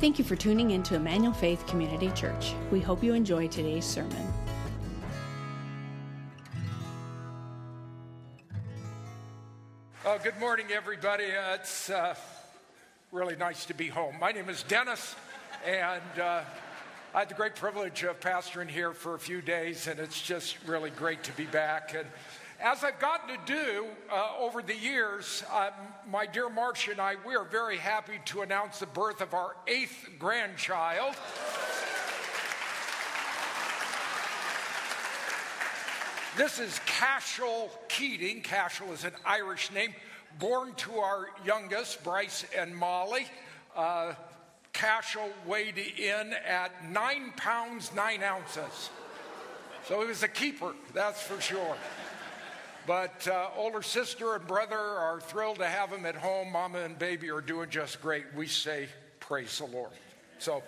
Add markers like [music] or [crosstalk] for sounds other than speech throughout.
Thank you for tuning in to Emmanuel Faith Community Church. We hope you enjoy today's sermon. Uh, good morning, everybody. Uh, it's uh, really nice to be home. My name is Dennis, and uh, I had the great privilege of pastoring here for a few days, and it's just really great to be back. And as I've gotten to do uh, over the years, uh, my dear Marcia and I, we are very happy to announce the birth of our eighth grandchild. This is Cashel Keating. Cashel is an Irish name, born to our youngest, Bryce and Molly. Uh, Cashel weighed in at nine pounds, nine ounces. So he was a keeper, that's for sure. But uh, older sister and brother are thrilled to have him at home. Mama and baby are doing just great. We say, Praise the Lord. So,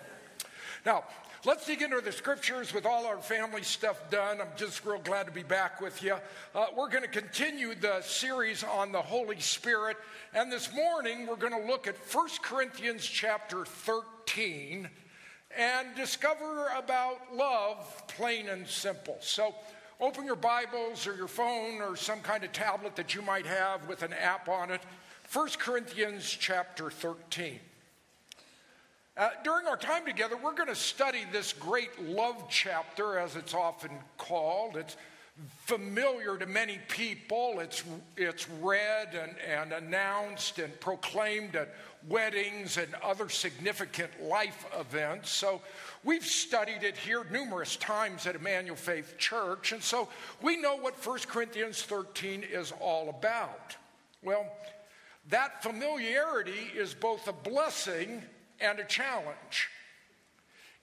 now, let's dig into the scriptures with all our family stuff done. I'm just real glad to be back with you. Uh, we're going to continue the series on the Holy Spirit. And this morning, we're going to look at 1 Corinthians chapter 13 and discover about love, plain and simple. So, Open your Bibles or your phone or some kind of tablet that you might have with an app on it. 1 Corinthians chapter 13. Uh, during our time together, we're going to study this great love chapter, as it's often called. It's familiar to many people. It's, it's read and, and announced and proclaimed at weddings and other significant life events. So we've studied it here numerous times at Emmanuel Faith Church, and so we know what 1 Corinthians 13 is all about. Well, that familiarity is both a blessing and a challenge.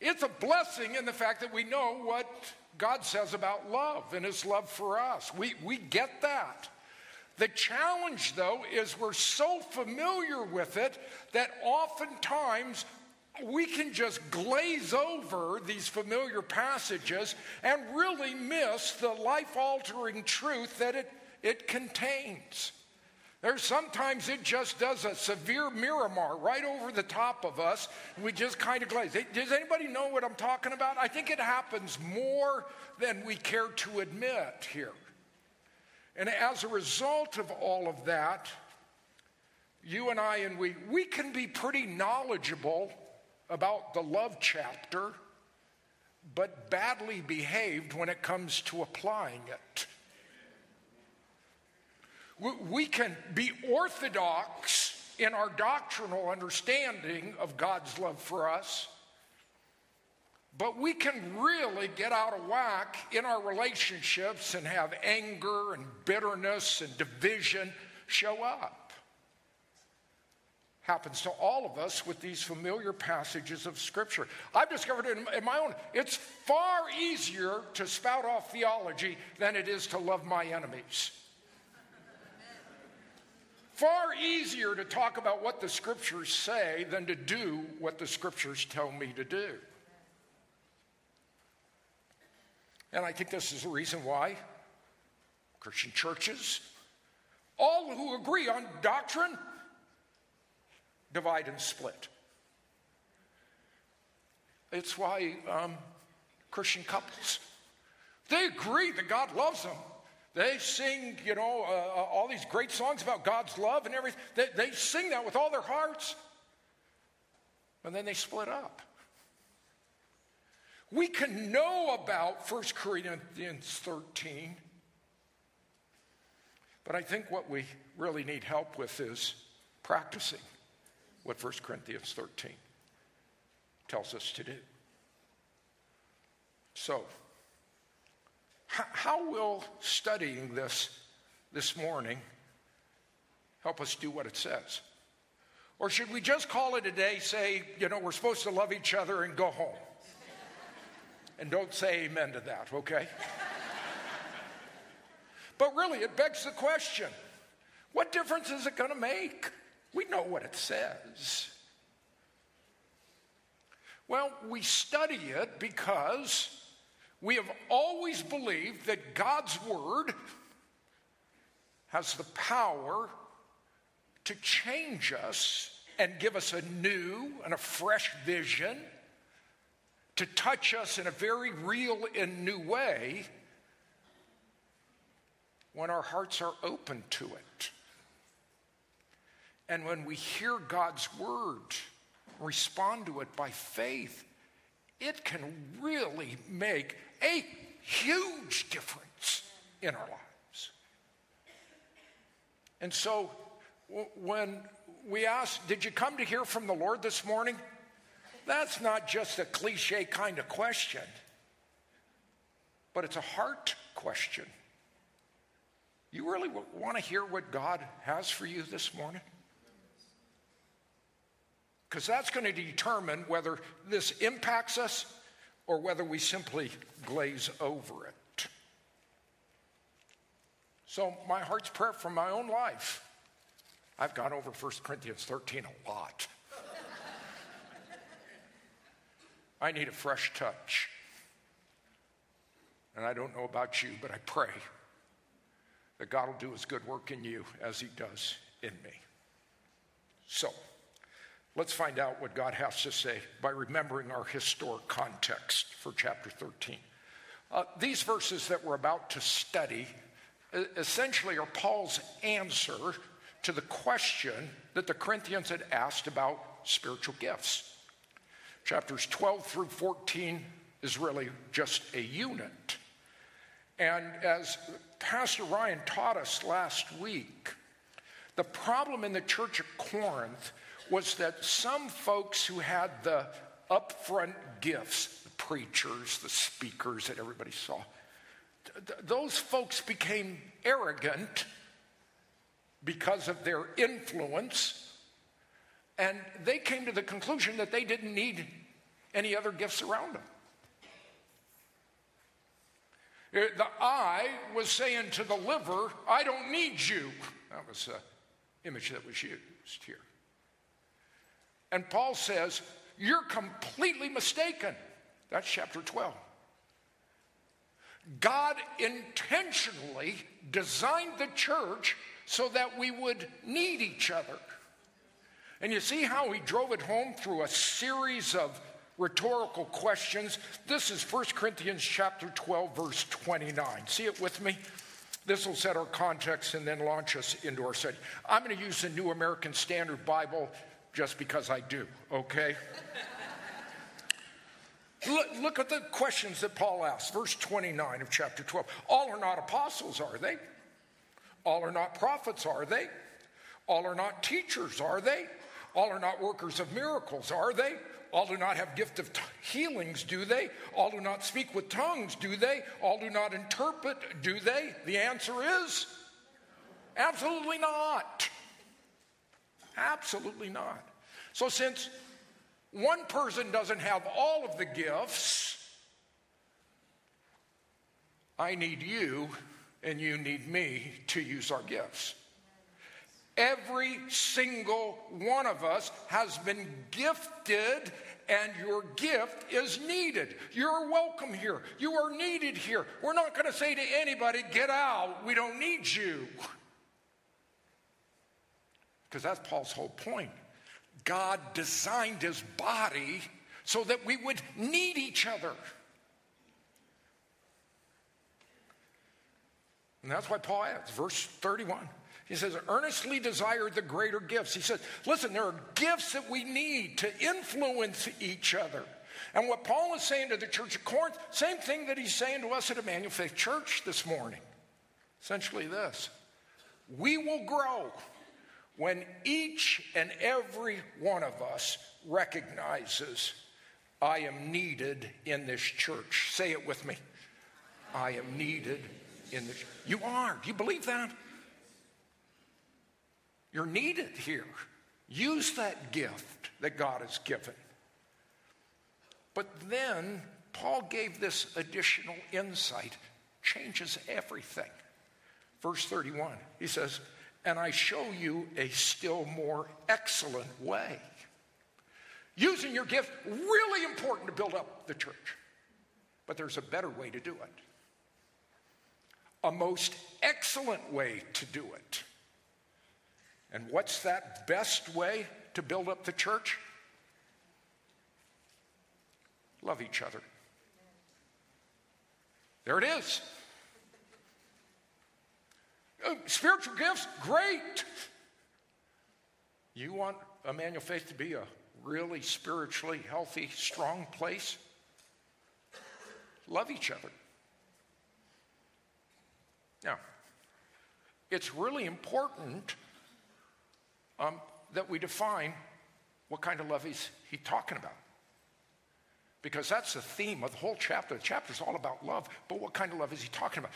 It's a blessing in the fact that we know what God says about love and his love for us. We, we get that. The challenge, though, is we're so familiar with it that oftentimes we can just glaze over these familiar passages and really miss the life altering truth that it, it contains. There's sometimes it just does a severe Miramar right over the top of us. We just kind of glaze. Does anybody know what I'm talking about? I think it happens more than we care to admit here. And as a result of all of that, you and I and we, we can be pretty knowledgeable about the love chapter, but badly behaved when it comes to applying it. We can be orthodox in our doctrinal understanding of God's love for us, but we can really get out of whack in our relationships and have anger and bitterness and division show up. Happens to all of us with these familiar passages of Scripture. I've discovered in my own. It's far easier to spout off theology than it is to love my enemies. Far easier to talk about what the Scriptures say than to do what the Scriptures tell me to do. And I think this is the reason why Christian churches, all who agree on doctrine, divide and split. It's why um, Christian couples, they agree that God loves them. They sing, you know, uh, uh all these great songs about God's love and everything. They, they sing that with all their hearts. And then they split up. We can know about 1 Corinthians 13, but I think what we really need help with is practicing what 1 Corinthians 13 tells us to do. So, how will studying this this morning help us do what it says? Or should we just call it a day, say, you know, we're supposed to love each other and go home? And don't say amen to that, okay? but really, it begs the question what difference is it going to make? We know what it says. Well, we study it because we have always believed that God's Word has the power to change us and give us a new and a fresh vision, to touch us in a very real and new way when our hearts are open to it. And when we hear God's word, respond to it by faith, it can really make a huge difference in our lives. And so when we ask, Did you come to hear from the Lord this morning? That's not just a cliche kind of question, but it's a heart question. You really want to hear what God has for you this morning? Because that's going to determine whether this impacts us or whether we simply glaze over it. So, my heart's prayer for my own life. I've gone over 1 Corinthians 13 a lot. [laughs] I need a fresh touch. And I don't know about you, but I pray that God will do his good work in you as he does in me. So, let's find out what God has to say by remembering our historic context for chapter 13. Uh, these verses that we're about to study essentially are Paul's answer to the question that the Corinthians had asked about spiritual gifts. Chapters 12 through 14 is really just a unit. And as Pastor Ryan taught us last week, the problem in the church of Corinth was that some folks who had the upfront gifts, the preachers, the speakers that everybody saw, th- those folks became arrogant because of their influence, and they came to the conclusion that they didn't need any other gifts around them. Uh, the eye was saying to the liver, I don't need you. That was an image that was used here. And Paul says, You're completely mistaken. That's chapter 12. God intentionally designed the church so that we would need each other. And you see how he drove it home through a series of rhetorical questions. This is 1 Corinthians chapter 12 verse 29. See it with me? This will set our context and then launch us into our study. I'm going to use the New American Standard Bible just because I do, okay? look, look at the questions that Paul asks. Verse 29 of chapter 12. All are not apostles, are they? All are not prophets, are they? All are not teachers, are they? All are not workers of miracles, are they? All do not have gift of t- healings, do they? All do not speak with tongues, do they? All do not interpret, do they? The answer is absolutely not. Absolutely not. So, since one person doesn't have all of the gifts, I need you and you need me to use our gifts. Every single one of us has been gifted, and your gift is needed. You're welcome here. You are needed here. We're not going to say to anybody, get out, we don't need you. [laughs] Because that's Paul's whole point. God designed his body so that we would need each other. And that's why Paul adds, verse 31. He says, earnestly desire the greater gifts. He says, listen, there are gifts that we need to influence each other. And what Paul is saying to the church of Corinth, same thing that he's saying to us at Emmanuel Faith Church this morning. Essentially, this we will grow when each and every one of us recognizes I am needed in this church. Say it with me. I am needed in this. You are. Do you believe that? You're needed here. Use that gift that God has given. But then Paul gave this additional insight, changes everything. Verse 31, he says, And I show you a still more excellent way. Using your gift, really important to build up the church. But there's a better way to do it, a most excellent way to do it. And what's that best way? to build up the church? Love each other. There it is. Uh, spiritual gifts, great. You want Emmanuel Faith to be a really spiritually healthy, strong place? Love each other. Now, it's really important um, that we define what kind of love he's he talking about. Because that's the theme of the whole chapter. The chapter is all about love, but what kind of love is he talking about?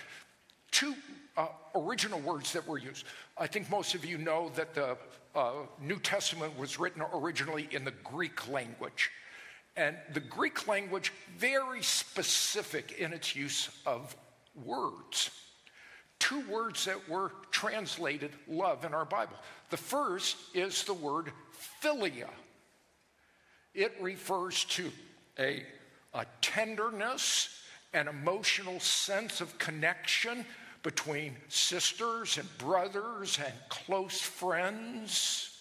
Two uh, original words that were used. I think most of you know that the uh, New Testament was written originally in the Greek language. And the Greek language, very specific in its use of words. Two words that were translated love in our Bible. The first is the word philia, it refers to a, a tenderness, an emotional sense of connection between sisters and brothers and close friends.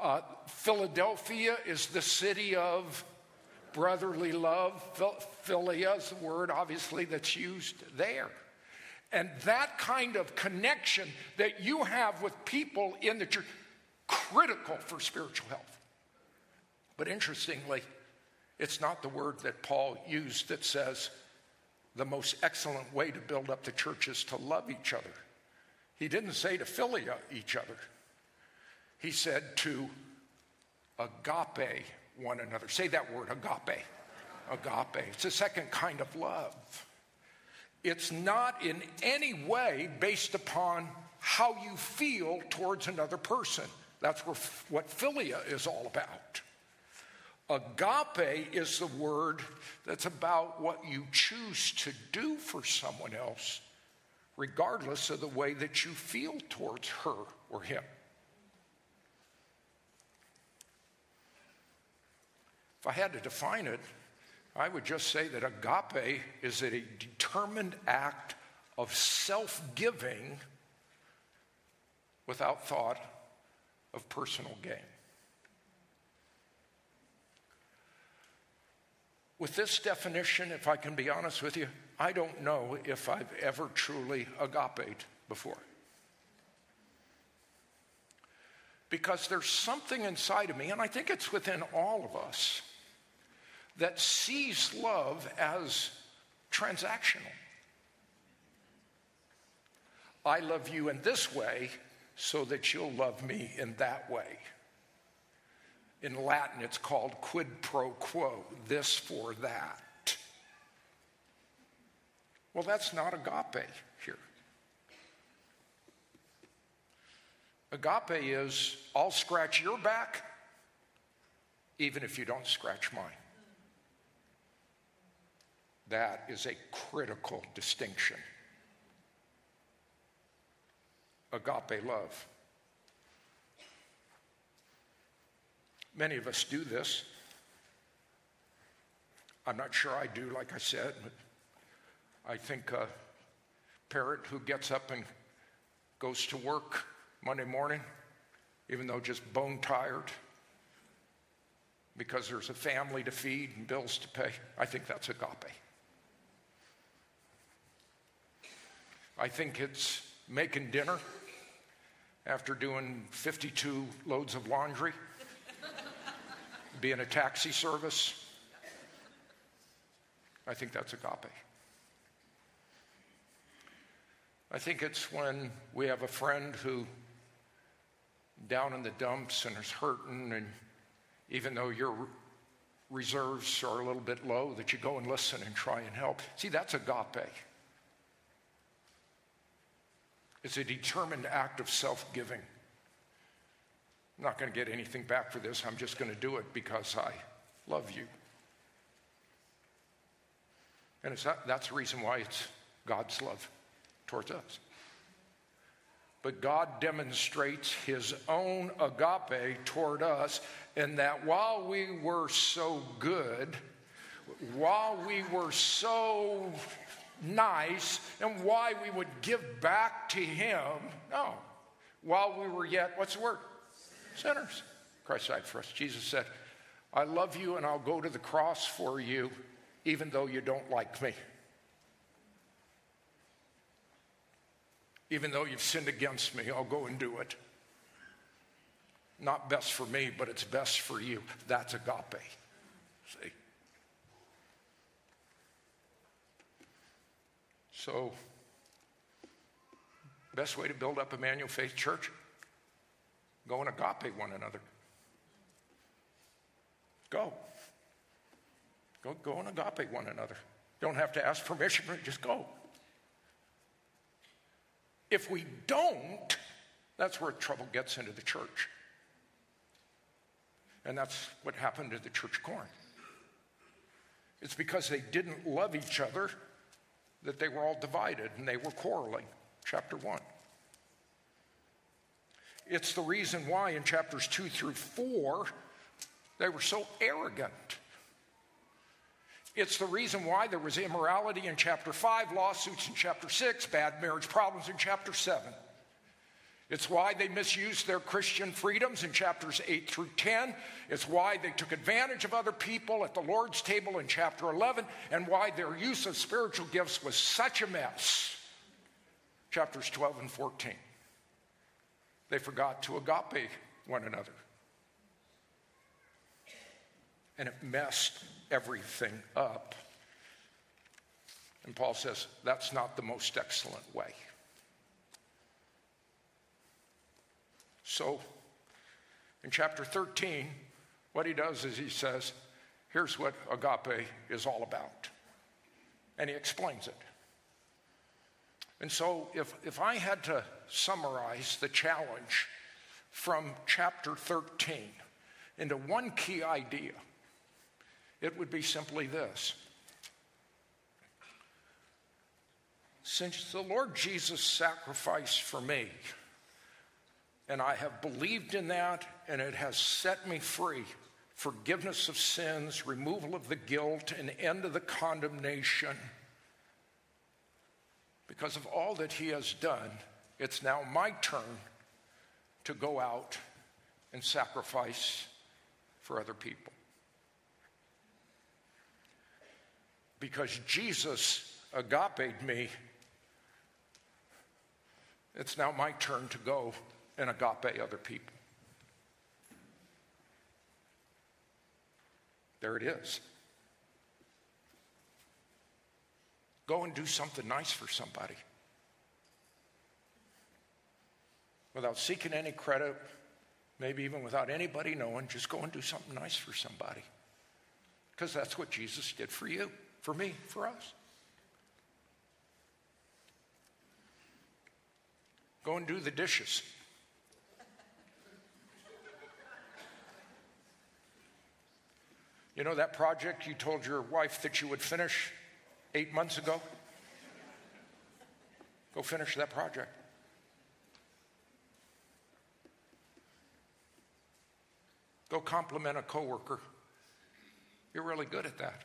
Uh, Philadelphia is the city of brotherly love. Philia is the word, obviously, that's used there. And that kind of connection that you have with people in the church, critical for spiritual health. But interestingly, it's not the word that Paul used that says the most excellent way to build up the church is to love each other. He didn't say to philia each other, he said to agape one another. Say that word, agape. Agape. It's a second kind of love. It's not in any way based upon how you feel towards another person. That's what philia is all about. Agape is the word that's about what you choose to do for someone else, regardless of the way that you feel towards her or him. If I had to define it, I would just say that agape is a determined act of self giving without thought of personal gain. With this definition, if I can be honest with you, I don't know if I've ever truly agape before. Because there's something inside of me, and I think it's within all of us, that sees love as transactional. I love you in this way so that you'll love me in that way. In Latin, it's called quid pro quo, this for that. Well, that's not agape here. Agape is I'll scratch your back even if you don't scratch mine. That is a critical distinction. Agape love. Many of us do this. I'm not sure I do, like I said. But I think a parent who gets up and goes to work Monday morning, even though just bone tired, because there's a family to feed and bills to pay, I think that's agape. I think it's making dinner after doing 52 loads of laundry be in a taxi service. I think that's agape. I think it's when we have a friend who down in the dumps and is hurting and even though your reserves are a little bit low that you go and listen and try and help. See, that's agape. It's a determined act of self-giving. I'm not going to get anything back for this. I'm just going to do it because I love you. And that, that's the reason why it's God's love towards us. But God demonstrates his own agape toward us in that while we were so good, while we were so nice, and why we would give back to him, no, while we were yet, what's the word? Sinners. Christ died for us. Jesus said, I love you and I'll go to the cross for you, even though you don't like me. Even though you've sinned against me, I'll go and do it. Not best for me, but it's best for you. That's agape. See? So, best way to build up Emmanuel Faith Church? Go and agape one another. Go. Go, go and agape one another. Don't have to ask permission, just go. If we don't, that's where trouble gets into the church. And that's what happened to the church of Corinth. It's because they didn't love each other that they were all divided and they were quarreling. Chapter 1. It's the reason why in chapters 2 through 4 they were so arrogant. It's the reason why there was immorality in chapter 5, lawsuits in chapter 6, bad marriage problems in chapter 7. It's why they misused their Christian freedoms in chapters 8 through 10. It's why they took advantage of other people at the Lord's table in chapter 11, and why their use of spiritual gifts was such a mess. Chapters 12 and 14. They forgot to agape one another. And it messed everything up. And Paul says that's not the most excellent way. So, in chapter 13, what he does is he says, Here's what agape is all about. And he explains it. And so, if, if I had to summarize the challenge from chapter 13 into one key idea, it would be simply this. Since the Lord Jesus sacrificed for me, and I have believed in that, and it has set me free. Forgiveness of sins, removal of the guilt, and end of the condemnation. Because of all that He has done, it's now my turn to go out and sacrifice for other people. Because Jesus agape me, it's now my turn to go and agape other people. There it is. Go and do something nice for somebody. Without seeking any credit, maybe even without anybody knowing, just go and do something nice for somebody. Because that's what Jesus did for you, for me, for us. Go and do the dishes. You know that project you told your wife that you would finish eight months ago? Go finish that project. Go compliment a coworker. You're really good at that.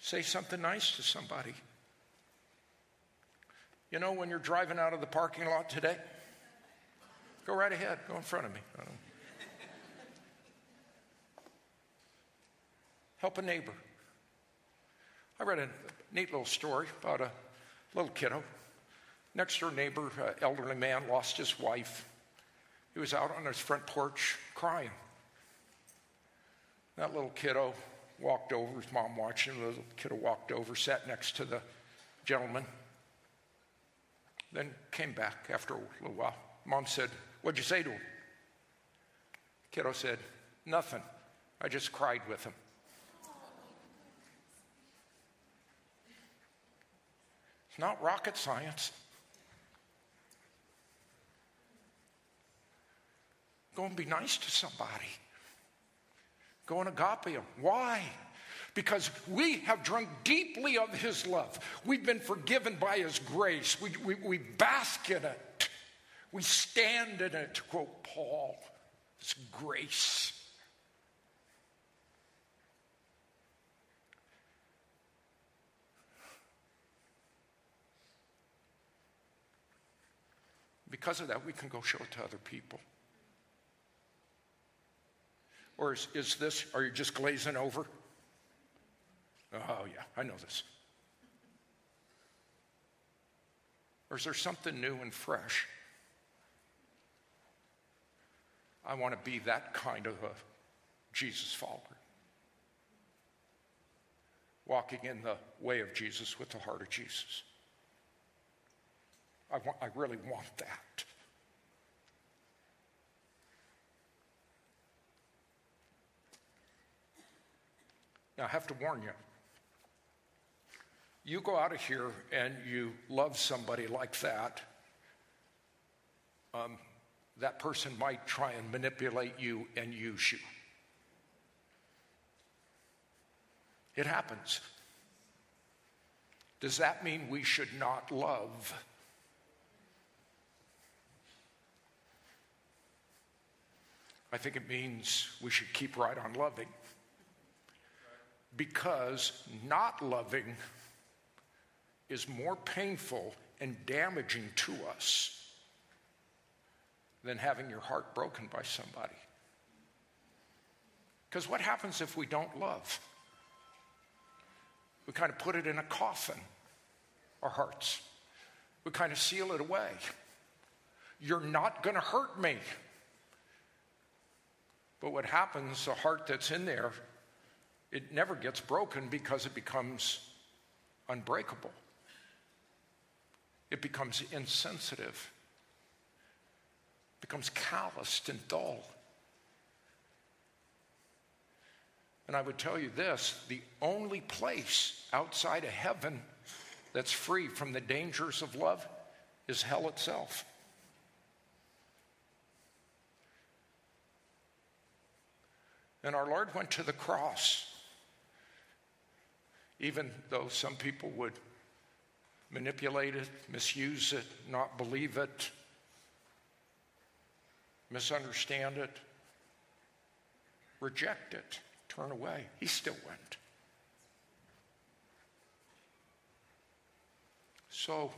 Say something nice to somebody. You know, when you're driving out of the parking lot today, go right ahead, go in front of me. Help a neighbor. I read a neat little story about a little kiddo. Next door neighbor, uh, elderly man, lost his wife. He was out on his front porch crying. That little kiddo walked over, his mom watching, the little kiddo walked over, sat next to the gentleman, then came back after a little while. Mom said, What'd you say to him? Kiddo said, Nothing. I just cried with him. It's not rocket science. Go and be nice to somebody. Go and agape them. Why? Because we have drunk deeply of his love. We've been forgiven by his grace. We, we, we bask in it. We stand in it, to quote Paul. It's grace. Because of that, we can go show it to other people. Or is, is this, are you just glazing over? Oh, yeah, I know this. Or is there something new and fresh? I want to be that kind of a Jesus follower. Walking in the way of Jesus with the heart of Jesus. I, want, I really want that. Now, I have to warn you. You go out of here and you love somebody like that, um, that person might try and manipulate you and use you. It happens. Does that mean we should not love? I think it means we should keep right on loving. Because not loving is more painful and damaging to us than having your heart broken by somebody. Because what happens if we don't love? We kind of put it in a coffin, our hearts. We kind of seal it away. You're not going to hurt me. But what happens, the heart that's in there, it never gets broken because it becomes unbreakable. It becomes insensitive, becomes calloused and dull. And I would tell you this the only place outside of heaven that's free from the dangers of love is hell itself. And our Lord went to the cross, even though some people would manipulate it, misuse it, not believe it, misunderstand it, reject it, turn away. He still went. So,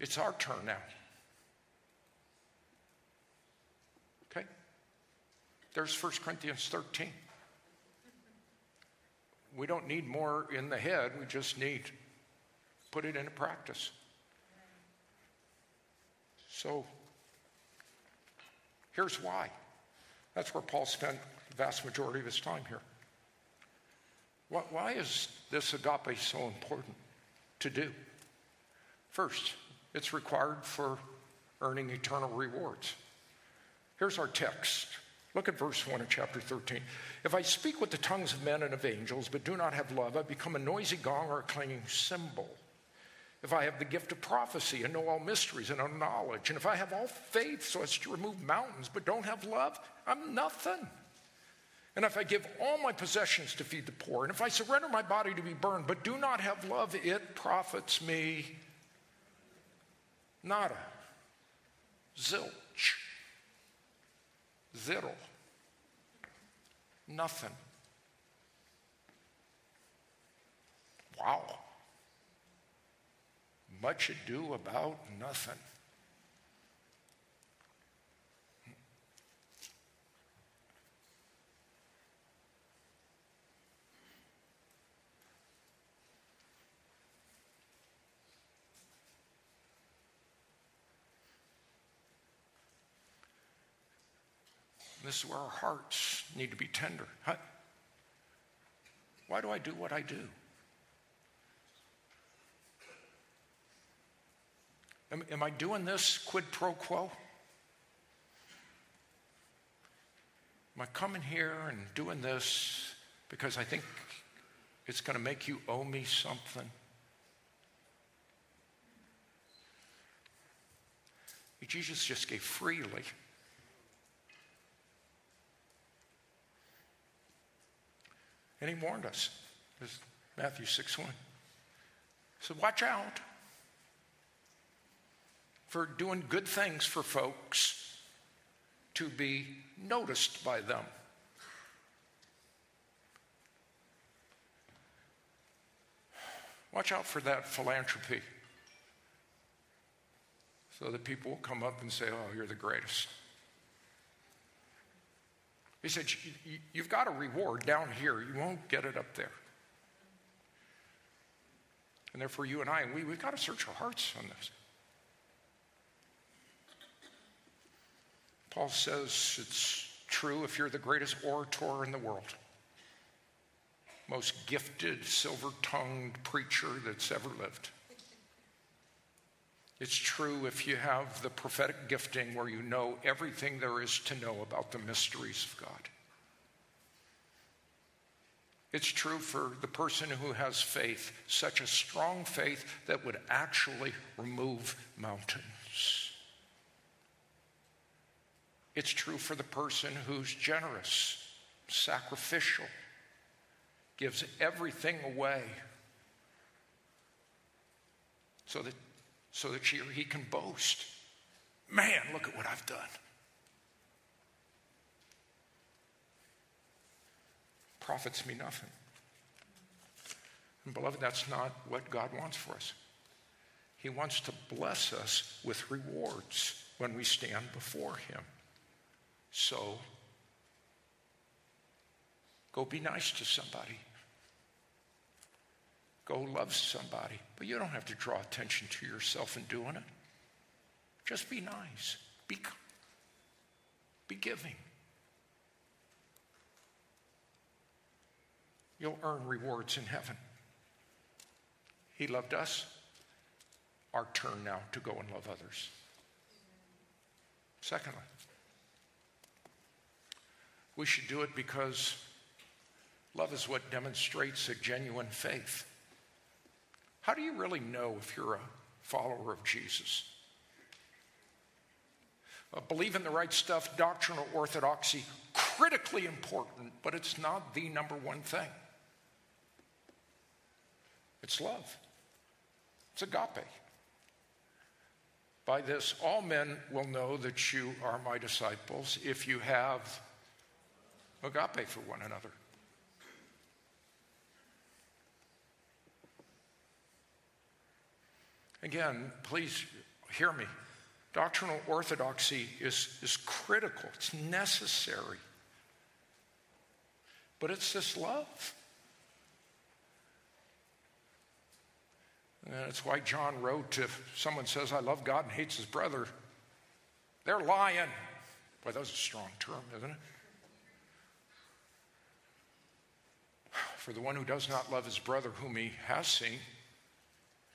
it's our turn now. There's 1 Corinthians 13. We don't need more in the head, we just need put it into practice. So here's why. That's where Paul spent the vast majority of his time here. Why is this agape so important to do? First, it's required for earning eternal rewards. Here's our text Look at verse 1 of chapter 13. If I speak with the tongues of men and of angels, but do not have love, I become a noisy gong or a clanging cymbal. If I have the gift of prophecy and know all mysteries and all knowledge, and if I have all faith so as to remove mountains, but don't have love, I'm nothing. And if I give all my possessions to feed the poor, and if I surrender my body to be burned, but do not have love, it profits me nada. Zilch zero, nothing. Wow. Much ado about nothing. This is where our hearts need to be tender. Why do I do what I do? Am, am I doing this quid pro quo? Am I coming here and doing this because I think it's going to make you owe me something? Jesus just gave freely. And he warned us. This Matthew 6 1. said, watch out for doing good things for folks to be noticed by them. Watch out for that philanthropy. so that people will come up and say, Oh, you're the greatest. He said, You've got a reward down here. You won't get it up there. And therefore, you and I, we, we've got to search our hearts on this. Paul says it's true if you're the greatest orator in the world, most gifted, silver tongued preacher that's ever lived. It's true if you have the prophetic gifting where you know everything there is to know about the mysteries of God. It's true for the person who has faith, such a strong faith that would actually remove mountains. It's true for the person who's generous, sacrificial, gives everything away so that so that she or he can boast. Man, look at what I've done. Profits me nothing. And beloved, that's not what God wants for us. He wants to bless us with rewards when we stand before Him. So, go be nice to somebody. Go love somebody. But you don't have to draw attention to yourself in doing it. Just be nice. Be, be giving. You'll earn rewards in heaven. He loved us. Our turn now to go and love others. Secondly, we should do it because love is what demonstrates a genuine faith. How do you really know if you're a follower of Jesus? Uh, believe in the right stuff, doctrinal orthodoxy, critically important, but it's not the number one thing. It's love, it's agape. By this, all men will know that you are my disciples if you have agape for one another. Again, please hear me. Doctrinal orthodoxy is, is critical, it's necessary. But it's this love. And that's why John wrote if someone says, I love God and hates his brother, they're lying. Boy, that's a strong term, isn't it? For the one who does not love his brother whom he has seen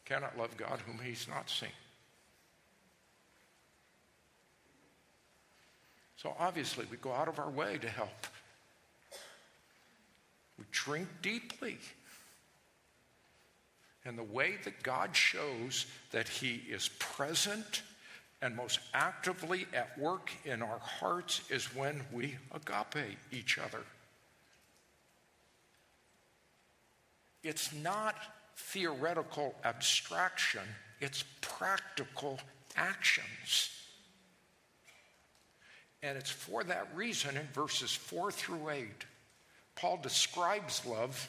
cannot love God whom he's not seen. So obviously, we go out of our way to help. We drink deeply. And the way that God shows that He is present and most actively at work in our hearts is when we agape each other. It's not theoretical abstraction, it's practical actions. And it's for that reason in verses 4 through 8, Paul describes love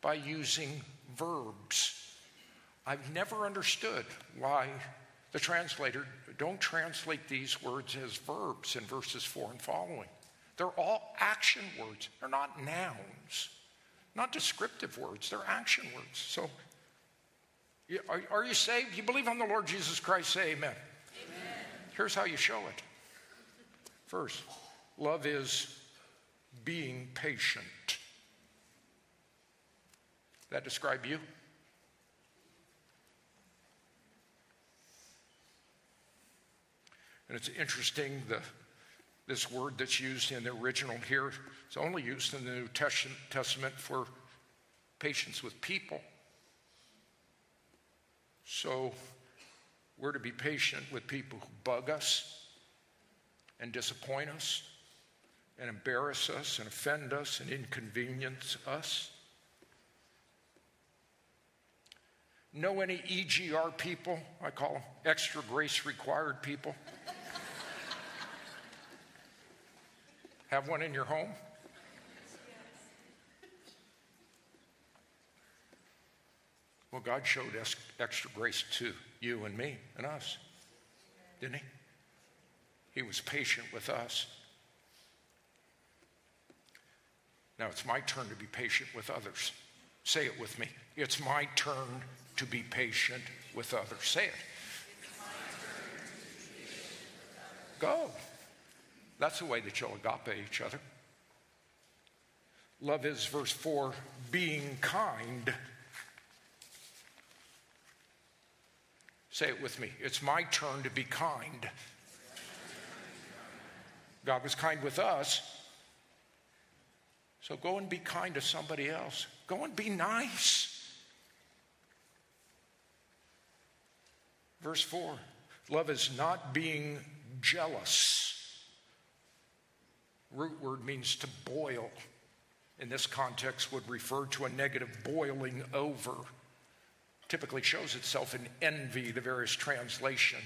by using verbs. I've never understood why the translator don't translate these words as verbs in verses 4 and following. They're all action words, they're not nouns. Not descriptive words, they're action words. So, are, are you saved? You believe on the Lord Jesus Christ? Say amen. amen. Here's how you show it. First, love is being patient. That describe you? And it's interesting the this word that's used in the original here is only used in the New Testament for patience with people. So we're to be patient with people who bug us and disappoint us and embarrass us and offend us and inconvenience us. Know any EGR people? I call them extra grace required people. [laughs] Have one in your home? Well, God showed extra grace to you and me and us. didn't he? He was patient with us. Now it's my turn to be patient with others. Say it with me. It's my turn to be patient with others. Say it. Go. That's the way that you'll agape each other. Love is, verse 4, being kind. Say it with me. It's my turn to be kind. God was kind with us. So go and be kind to somebody else. Go and be nice. Verse 4 love is not being jealous. Root word means to boil. In this context, would refer to a negative boiling over. Typically shows itself in envy, the various translation.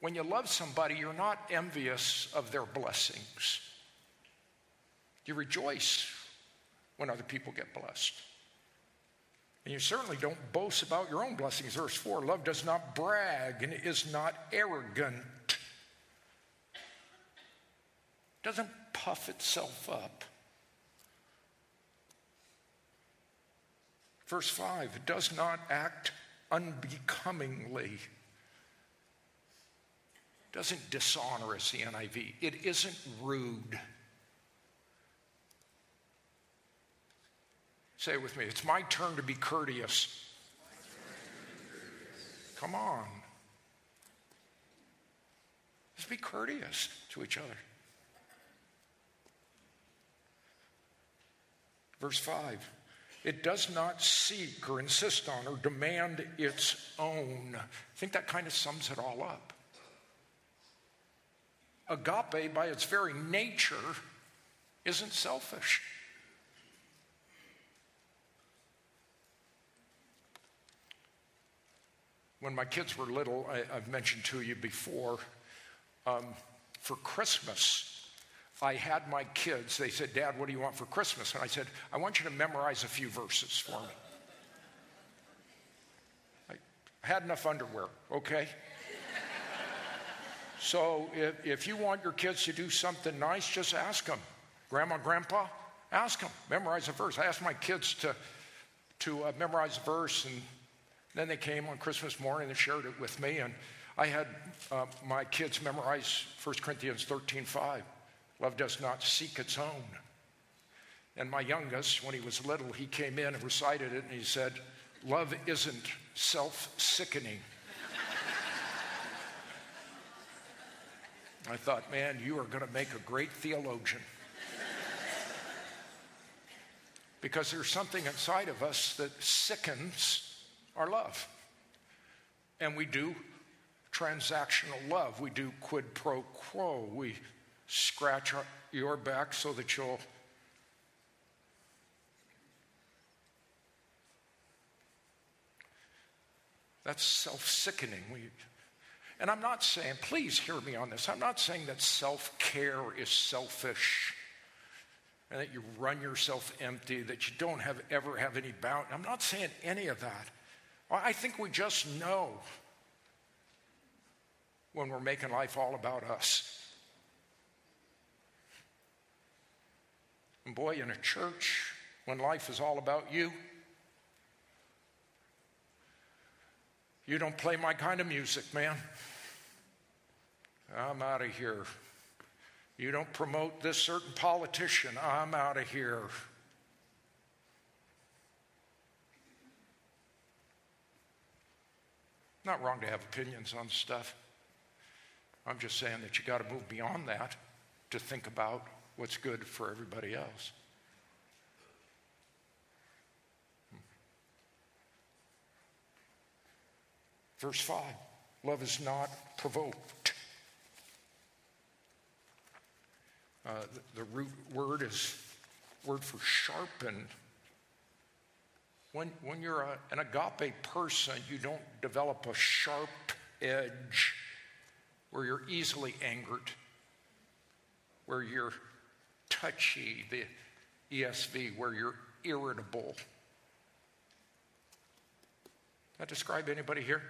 When you love somebody, you're not envious of their blessings. You rejoice when other people get blessed. And you certainly don't boast about your own blessings. Verse 4 love does not brag and is not arrogant, doesn't puff itself up. Verse 5 does not act unbecomingly. Doesn't dishonor us, the NIV. It isn't rude. Say it with me. It's my turn to be courteous. Come on. Let's be courteous to each other. Verse 5 it does not seek or insist on or demand its own. I think that kind of sums it all up. Agape, by its very nature, isn't selfish. When my kids were little, I, have mentioned to you before, um, for Christmas, I had my kids, they said, Dad, what do you want for Christmas? And I said, I want you to memorize a few verses for me. I had enough underwear, okay? so if, if you want your kids to do something nice, just ask them. Grandma, Grandpa, ask them. Memorize a verse. I asked my kids to, to uh, memorize a verse, and then they came on Christmas morning and shared it with me, and I had uh, my kids memorize 1 Corinthians 13 5. Love does not seek its own. And my youngest, when he was little, he came in and recited it, and he said, Love isn't self sickening. I thought, man, you are going to make a great theologian. because there's something inside of us that sickens our love. And we do transactional love. We do quid pro quo. We scratch your back so that you'll. That's self sickening. And I'm not saying, please hear me on this, I'm not saying that self care is selfish and that you run yourself empty, that you don't have, ever have any bound. I'm not saying any of that. I think we just know when we're making life all about us. And boy, in a church, when life is all about you, you don't play my kind of music, man. I'm out of here. You don't promote this certain politician. I'm out of here. Not wrong to have opinions on stuff. I'm just saying that you got to move beyond that to think about what's good for everybody else. Verse 5 love is not provoked. Uh, the, the root word is word for sharpen when, when you're a, an agape person, you don't develop a sharp edge where you're easily angered, where you're touchy, the ESV, where you're irritable. That describe anybody here?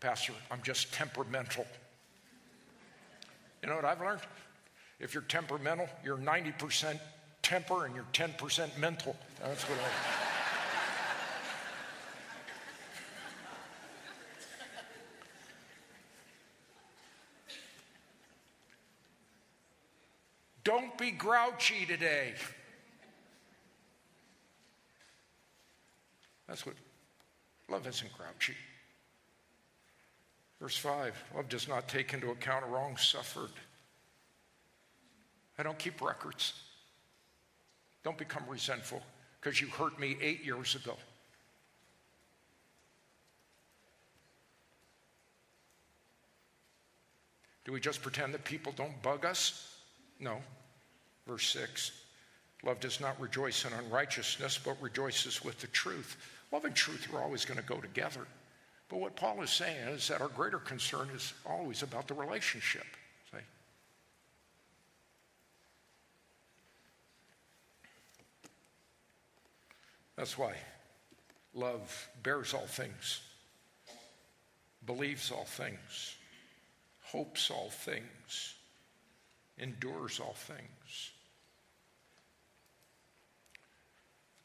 Pastor, I'm just temperamental. You know what I've learned? If you're temperamental, you're 90% temper and you're 10% mental. That's what I. Don't be grouchy today. That's what love isn't grouchy. Verse 5 Love does not take into account a wrong suffered. I don't keep records. Don't become resentful because you hurt me eight years ago. Do we just pretend that people don't bug us? No. Verse 6 Love does not rejoice in unrighteousness, but rejoices with the truth. Love and truth are always going to go together. But what Paul is saying is that our greater concern is always about the relationship. See? That's why love bears all things, believes all things, hopes all things endures all things.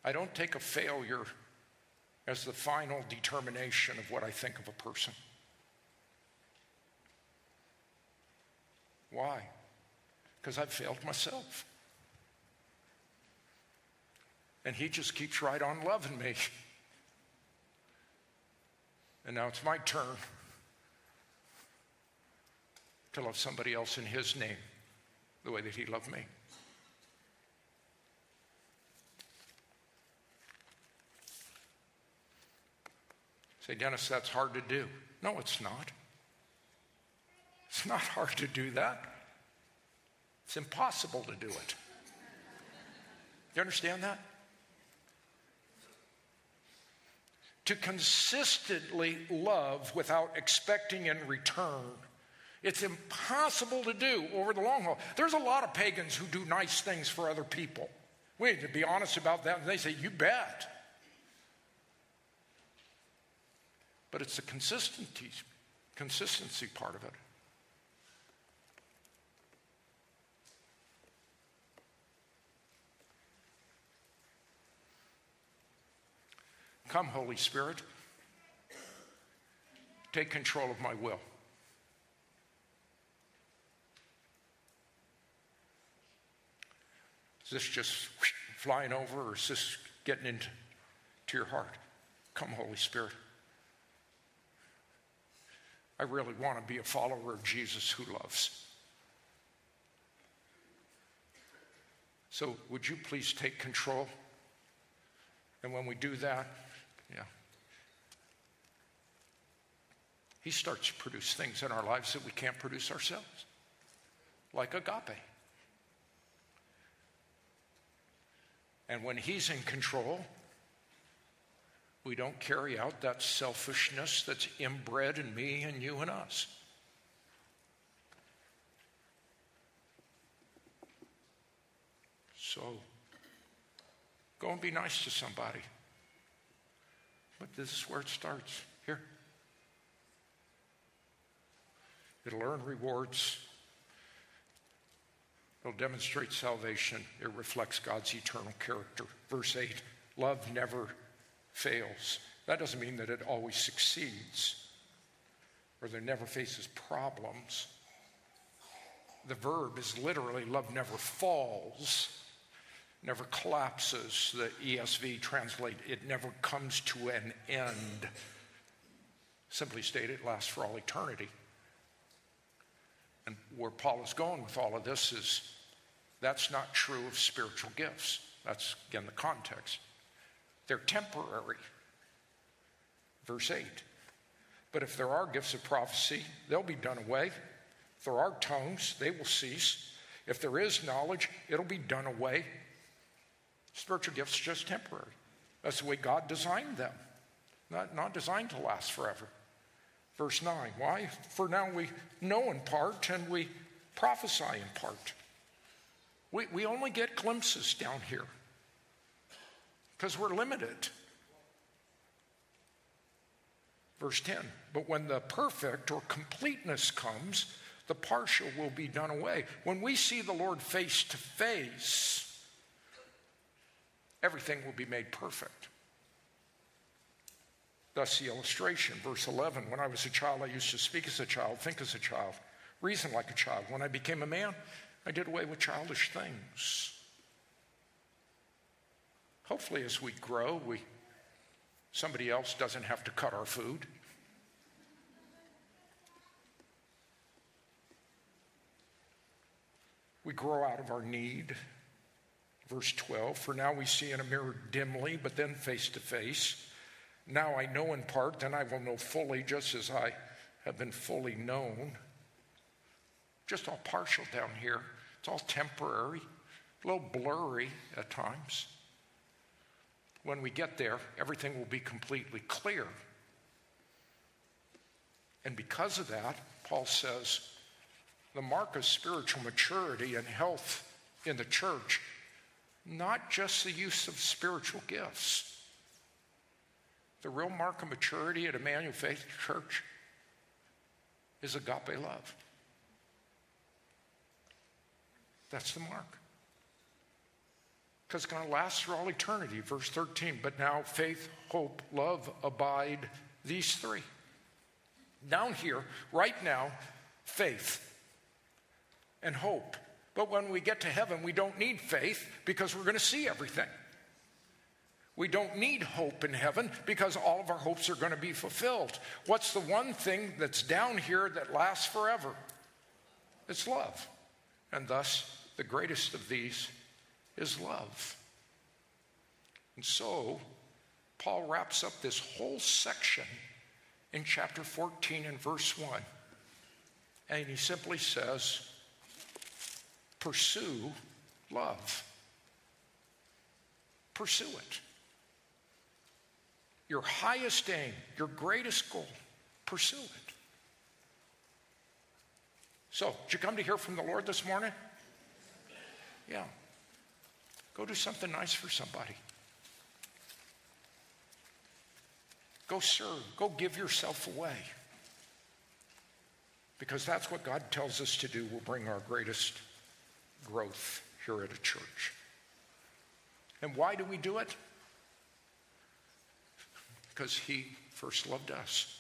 I don't take a failure as the final determination of what I think of a person. Why? Because I've failed myself. And he just keeps right on loving me. And now it's my turn to love somebody else in his name the way that he loved me. Say, Dennis, that's hard to do. No, it's not. It's not hard to do that. It's impossible to do it. You understand that? To consistently love without expecting in return it's impossible to do over the long haul. There's a lot of pagans who do nice things for other people. We need to be honest about that. And they say, You bet. But it's the consistency, consistency part of it. Come, Holy Spirit, take control of my will. Is this just flying over or is this getting into to your heart? Come, Holy Spirit. I really want to be a follower of Jesus who loves. So, would you please take control? And when we do that, yeah, He starts to produce things in our lives that we can't produce ourselves, like agape. And when He's in control, we don't carry out that selfishness that's inbred in me and you and us. So, go and be nice to somebody. But this is where it starts. Here. It'll earn rewards It'll demonstrate salvation. It reflects God's eternal character. Verse 8 love never fails. That doesn't mean that it always succeeds or that it never faces problems. The verb is literally love never falls, never collapses. The ESV translate it never comes to an end. Simply stated, it lasts for all eternity. And where Paul is going with all of this is that's not true of spiritual gifts. That's, again, the context. They're temporary. Verse 8. But if there are gifts of prophecy, they'll be done away. If there are tongues, they will cease. If there is knowledge, it'll be done away. Spiritual gifts are just temporary. That's the way God designed them, not, not designed to last forever. Verse 9. Why? For now we know in part and we prophesy in part. We, we only get glimpses down here because we're limited. Verse 10 But when the perfect or completeness comes, the partial will be done away. When we see the Lord face to face, everything will be made perfect. Thus, the illustration, verse 11 When I was a child, I used to speak as a child, think as a child, reason like a child. When I became a man, I did away with childish things. Hopefully, as we grow, we, somebody else doesn't have to cut our food. We grow out of our need. Verse 12 For now we see in a mirror dimly, but then face to face. Now I know in part, then I will know fully, just as I have been fully known. Just all partial down here. It's all temporary, a little blurry at times. When we get there, everything will be completely clear. And because of that, Paul says the mark of spiritual maturity and health in the church, not just the use of spiritual gifts. The real mark of maturity at Emmanuel Faith Church is agape love. That's the mark. Because it's going to last for all eternity. Verse 13. But now faith, hope, love abide, these three. Down here, right now, faith and hope. But when we get to heaven, we don't need faith because we're going to see everything. We don't need hope in heaven because all of our hopes are going to be fulfilled. What's the one thing that's down here that lasts forever? It's love. And thus, the greatest of these is love. And so, Paul wraps up this whole section in chapter 14 and verse 1. And he simply says, Pursue love. Pursue it. Your highest aim, your greatest goal, pursue it. So, did you come to hear from the Lord this morning? Yeah. Go do something nice for somebody. Go serve. Go give yourself away. Because that's what God tells us to do will bring our greatest growth here at a church. And why do we do it? Because He first loved us.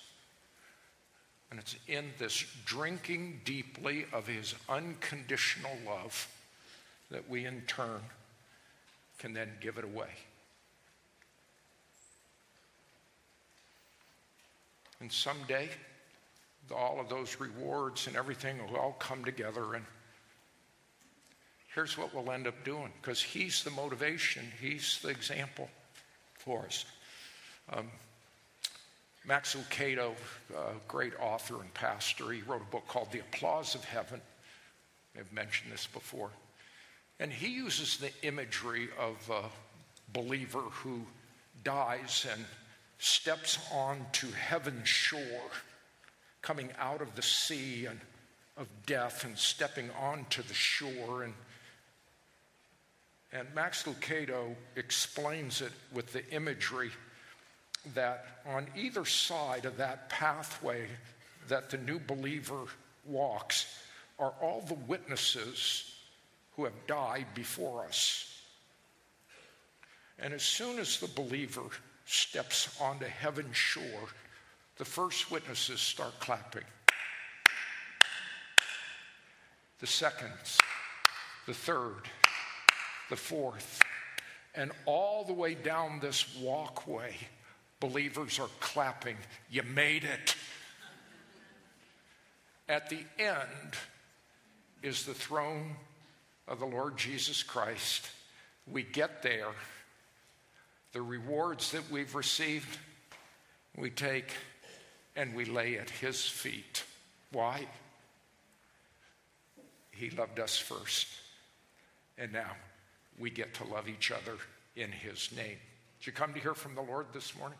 And it's in this drinking deeply of His unconditional love that we in turn can then give it away. And someday, all of those rewards and everything will all come together. And here's what we'll end up doing because He's the motivation, He's the example for us. Um, Max a great author and pastor, he wrote a book called The Applause of Heaven. I've mentioned this before. And he uses the imagery of a believer who dies and steps onto heaven's shore, coming out of the sea and of death and stepping onto the shore. And, and Max Lucado explains it with the imagery that on either side of that pathway that the new believer walks are all the witnesses who have died before us. And as soon as the believer steps onto heaven's shore, the first witnesses start clapping. The seconds, the third, the fourth, and all the way down this walkway, believers are clapping. You made it. At the end is the throne of the Lord Jesus Christ, we get there. The rewards that we've received, we take and we lay at His feet. Why? He loved us first. And now we get to love each other in His name. Did you come to hear from the Lord this morning?